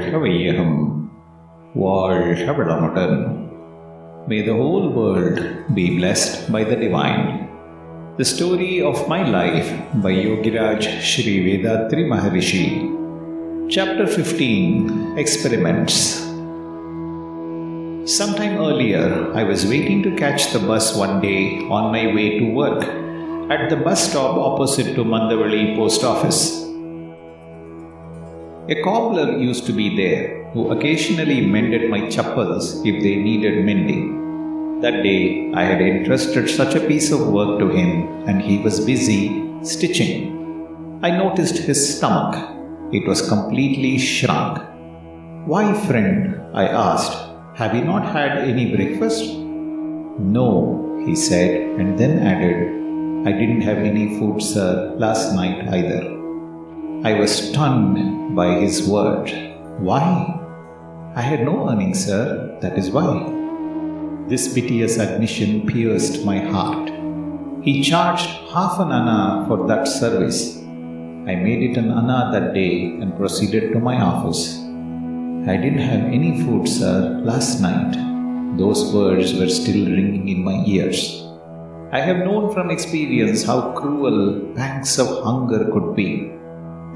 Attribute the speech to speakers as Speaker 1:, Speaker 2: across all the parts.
Speaker 1: Varshavayahem Varshavaramatan. May the whole world be blessed by the Divine. The Story of My Life by Yogiraj Sri Vethathiri Maharishi. Chapter 15 Experiments. Sometime earlier, I was waiting to catch the bus one day on my way to work at the bus stop opposite to Mandaveli post office. A cobbler used to be there who occasionally mended my chappals if they needed mending. That day, I had entrusted such a piece of work to him and he was busy stitching. I noticed his stomach. It was completely shrunk. Why, friend? I asked. Have you not had any breakfast? No, he said, and then added, I didn't have any food, sir, last night either. I was stunned by his word. Why? I had no earnings, sir, that is why. This piteous admission pierced my heart. He charged half an anna for that service. I made it an anna that day and proceeded to my office. I didn't have any food, sir, last night. Those words were still ringing in my ears. I have known from experience how cruel pangs of hunger could be.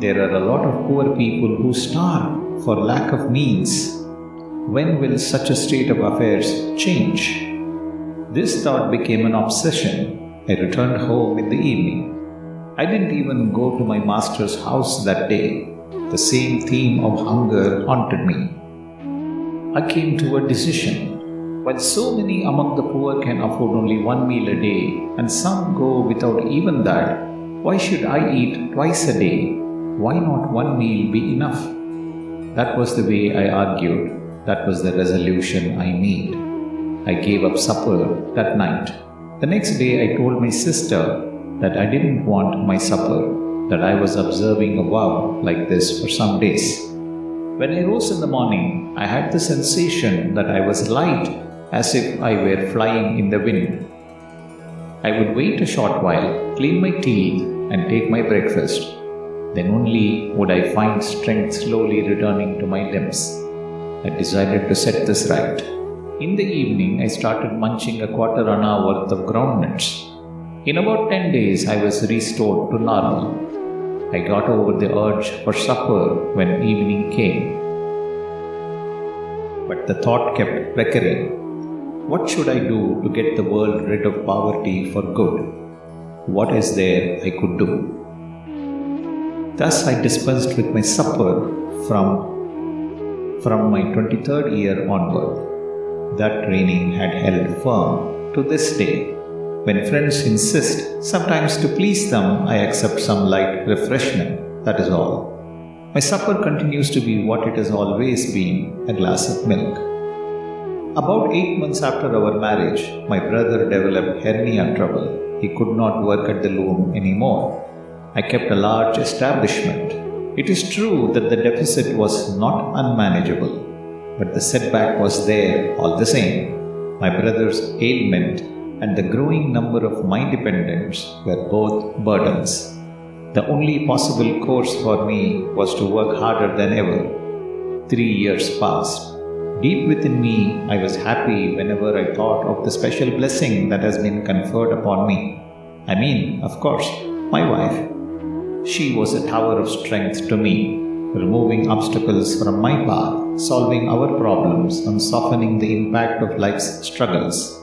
Speaker 1: There are a lot of poor people who starve for lack of means. When will such a state of affairs change? This thought became an obsession. I returned home in the evening. I didn't even go to my master's house that day. The same theme of hunger haunted me. I came to a decision. While so many among the poor can afford only one meal a day, and some go without even that, why should I eat twice a day? Why not one meal be enough? That was the way I argued. That was the resolution I made. I gave up supper that night. The next day, I told my sister that I didn't want my supper, that I was observing a vow like this for some days. When I rose in the morning, I had the sensation that I was light as if I were flying in the wind. I would wait a short while, clean my teeth, and take my breakfast. Then only would I find strength slowly returning to my limbs. I decided to set this right. In the evening, I started munching a quarter anna worth of groundnuts. In about 10 days, I was restored to normal. I got over the urge for supper when evening came. But the thought kept recurring what should I do to get the world rid of poverty for good? What is there I could do? Thus I dispensed with my supper from, from my 23rd year onward. That training had held firm to this day. When friends insist, sometimes to please them, I accept some light refreshment, that is all. My supper continues to be what it has always been a glass of milk. About eight months after our marriage, my brother developed hernia trouble. He could not work at the loom anymore. I kept a large establishment. It is true that the deficit was not unmanageable, but the setback was there all the same. My brother's ailment and the growing number of my dependents were both burdens. The only possible course for me was to work harder than ever. Three years passed. Deep within me, I was happy whenever I thought of the special blessing that has been conferred upon me. I mean, of course, my wife. She was a tower of strength to me, removing obstacles from my path, solving our problems, and softening the impact of life's struggles.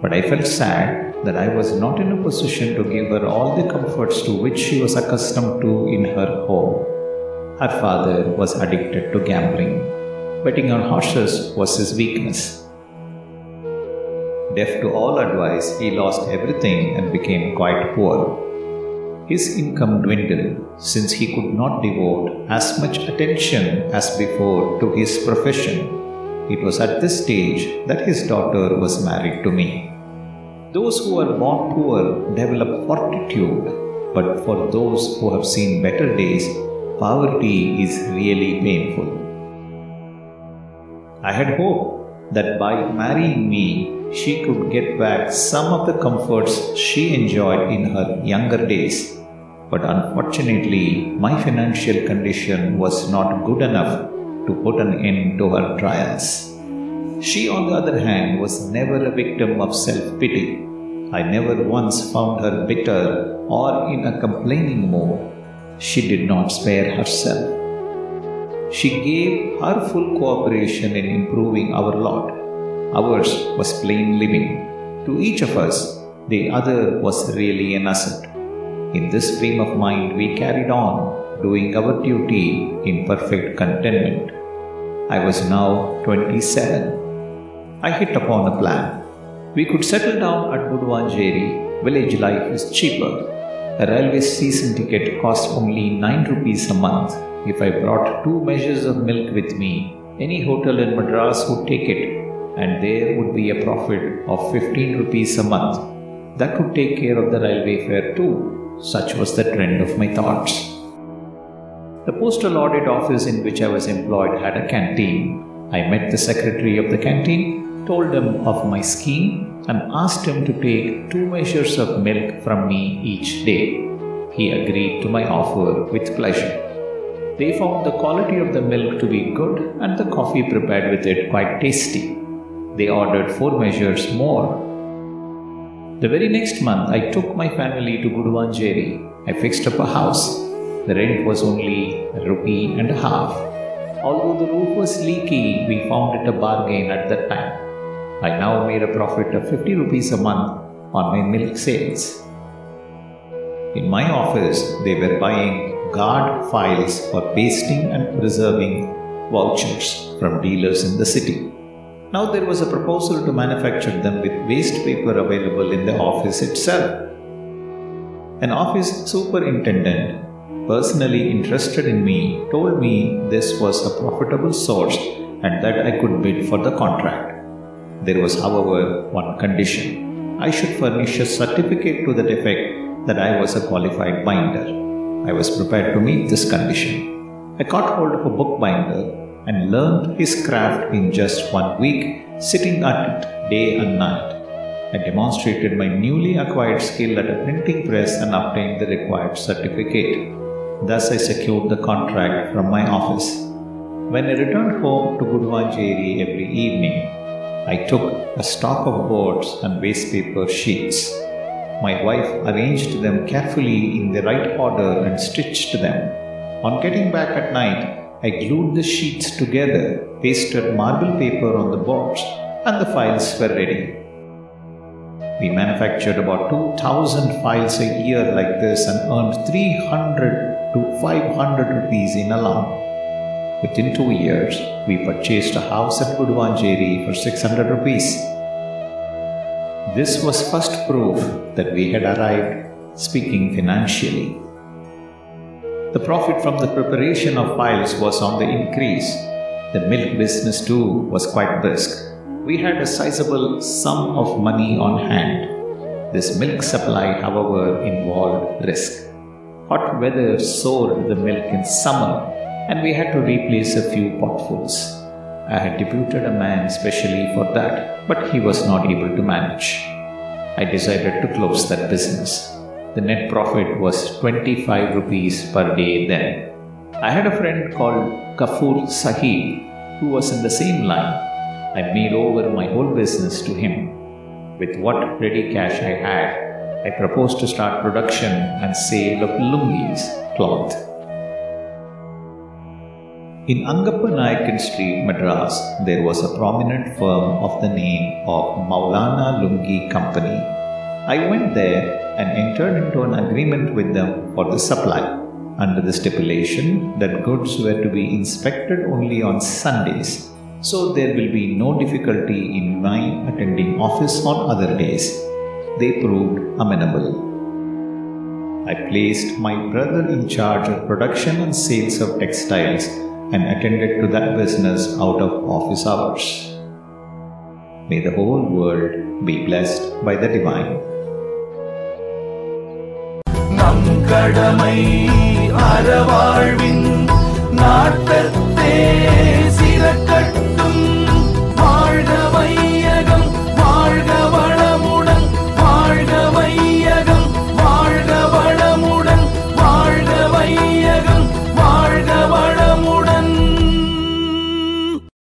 Speaker 1: But I felt sad that I was not in a position to give her all the comforts to which she was accustomed to in her home. Her father was addicted to gambling. Betting on horses was his weakness. Deaf to all advice, he lost everything and became quite poor. His income dwindled since he could not devote as much attention as before to his profession. It was at this stage that his daughter was married to me. Those who are born poor develop fortitude, but for those who have seen better days, poverty is really painful. I had hoped that by marrying me, she could get back some of the comforts she enjoyed in her younger days. But unfortunately, my financial condition was not good enough to put an end to her trials. She, on the other hand, was never a victim of self pity. I never once found her bitter or in a complaining mood. She did not spare herself. She gave her full cooperation in improving our lot. Ours was plain living. To each of us, the other was really an asset. In this frame of mind, we carried on, doing our duty in perfect contentment. I was now 27. I hit upon a plan. We could settle down at Guduvanjeri. Village life is cheaper. A railway season ticket cost only 9 rupees a month. If I brought two measures of milk with me, any hotel in Madras would take it, and there would be a profit of 15 rupees a month. That would take care of the railway fare too. Such was the trend of my thoughts. The postal audit office in which I was employed had a canteen. I met the secretary of the canteen, told him of my scheme, and asked him to take two measures of milk from me each day. He agreed to my offer with pleasure. They found the quality of the milk to be good and the coffee prepared with it quite tasty. They ordered four measures more. The very next month, I took my family to Guduvanjeri. I fixed up a house. The rent was only a rupee and a half. Although the roof was leaky, we found it a bargain at that time. I now made a profit of 50 rupees a month on my milk sales. In my office, they were buying guard files for pasting and preserving vouchers from dealers in the city. Now there was a proposal to manufacture them with waste paper available in the office itself. An office superintendent personally interested in me, told me this was a profitable source and that I could bid for the contract. There was, however, one condition. I should furnish a certificate to that effect that I was a qualified binder. I was prepared to meet this condition. I caught hold of a bookbinder and learned his craft in just one week, sitting at it day and night. I demonstrated my newly acquired skill at a printing press and obtained the required certificate. Thus, I secured the contract from my office. When I returned home to Guduvanjeri every evening, I took a stock of boards and waste paper sheets. My wife arranged them carefully in the right order and stitched them. On getting back at night, I glued the sheets together, pasted marble paper on the boards, and the files were ready. We manufactured about 2000 files a year like this and earned 300 to 500 rupees in alone. Within two years, we purchased a house at Guduvanjeri for 600 rupees. This was first proof that we had arrived speaking financially. The profit from the preparation of files was on the increase. The milk business too was quite brisk. We had a sizable sum of money on hand. This milk supply, however, involved risk. Hot weather soared the milk in summer, and we had to replace a few potfuls. I had deputed a man specially for that, but he was not able to manage. I decided to close that business. The net profit was 25 rupees per day then. I had a friend called Kafur Sahib who was in the same line. I made over my whole business to him. With what ready cash I had, I proposed to start production and sale of lungis cloth. In Angappa Nayakan Street, Madras, there was a prominent firm of the name of Maulana Lungi Company. I went there and entered into an agreement with them for the supply, under the stipulation that goods were to be inspected only on Sundays, so there will be no difficulty in my attending office on other days they proved amenable. I placed my brother in charge of production and sales of textiles and attended to that business out of office hours. May the whole world be blessed by the divine.
Speaker 2: கடமை அறவாழ்வின்